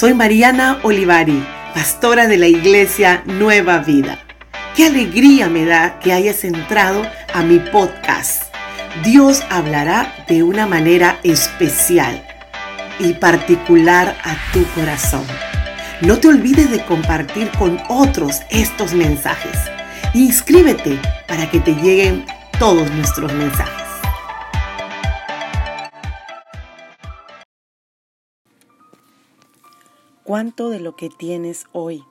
Soy Mariana Olivari, pastora de la iglesia Nueva Vida. Qué alegría me da que hayas entrado a mi podcast. Dios hablará de una manera especial y particular a tu corazón. No te olvides de compartir con otros estos mensajes. Inscríbete para que te lleguen todos nuestros mensajes. ¿Cuánto de lo que tienes hoy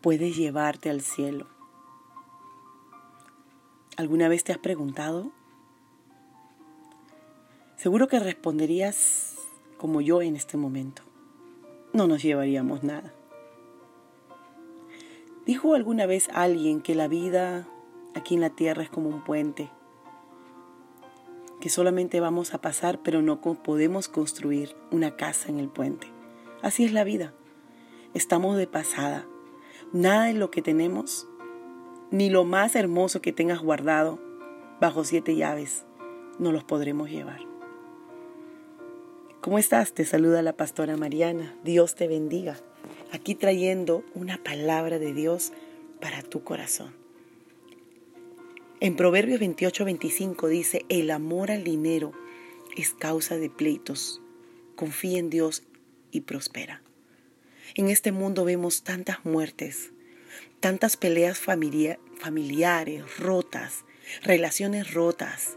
puedes llevarte al cielo? ¿Alguna vez te has preguntado? Seguro que responderías como yo en este momento. No nos llevaríamos nada. Dijo alguna vez alguien que la vida aquí en la tierra es como un puente, que solamente vamos a pasar pero no podemos construir una casa en el puente. Así es la vida estamos de pasada. Nada de lo que tenemos, ni lo más hermoso que tengas guardado bajo siete llaves, no los podremos llevar. ¿Cómo estás? Te saluda la pastora Mariana. Dios te bendiga. Aquí trayendo una palabra de Dios para tu corazón. En Proverbios 28, 25 dice, el amor al dinero es causa de pleitos. Confía en Dios y prospera. En este mundo vemos tantas muertes, tantas peleas familiares rotas, relaciones rotas,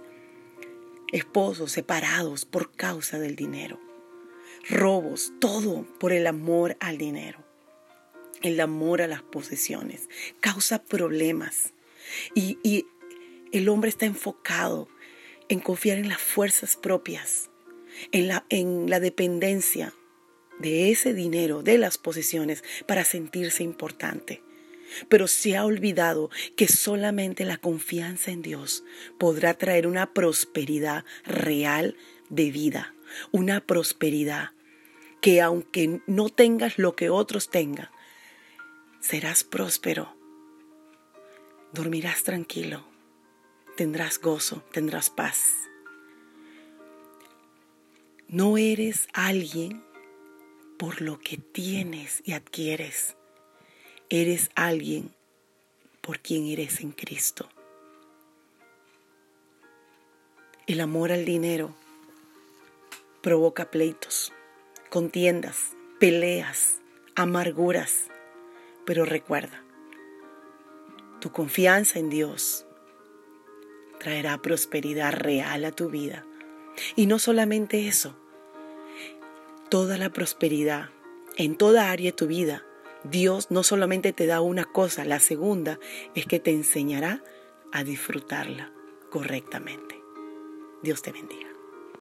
esposos separados por causa del dinero, robos, todo por el amor al dinero, el amor a las posesiones, causa problemas. Y, y el hombre está enfocado en confiar en las fuerzas propias, en la, en la dependencia de ese dinero, de las posesiones, para sentirse importante. Pero se ha olvidado que solamente la confianza en Dios podrá traer una prosperidad real de vida, una prosperidad que aunque no tengas lo que otros tengan, serás próspero, dormirás tranquilo, tendrás gozo, tendrás paz. No eres alguien por lo que tienes y adquieres. Eres alguien por quien eres en Cristo. El amor al dinero provoca pleitos, contiendas, peleas, amarguras. Pero recuerda, tu confianza en Dios traerá prosperidad real a tu vida. Y no solamente eso, toda la prosperidad en toda área de tu vida. Dios no solamente te da una cosa, la segunda es que te enseñará a disfrutarla correctamente. Dios te bendiga.